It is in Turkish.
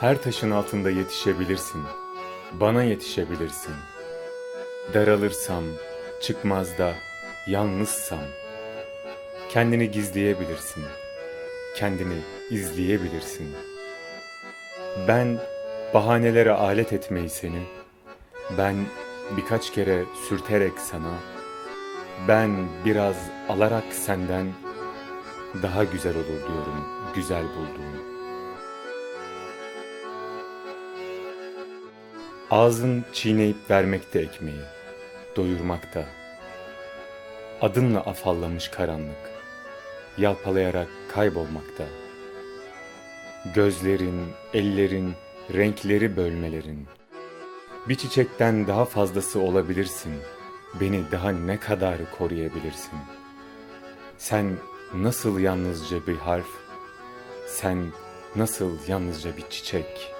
Her taşın altında yetişebilirsin. Bana yetişebilirsin. Daralırsam, çıkmazda, yalnızsam. Kendini gizleyebilirsin. Kendini izleyebilirsin. Ben bahanelere alet etmeyi seni, ben birkaç kere sürterek sana, ben biraz alarak senden daha güzel olur diyorum güzel bulduğum. Ağzın çiğneyip vermekte ekmeği, doyurmakta. Adınla afallamış karanlık, yalpalayarak kaybolmakta. Gözlerin, ellerin, renkleri bölmelerin. Bir çiçekten daha fazlası olabilirsin. Beni daha ne kadar koruyabilirsin? Sen nasıl yalnızca bir harf, sen nasıl yalnızca bir çiçek?''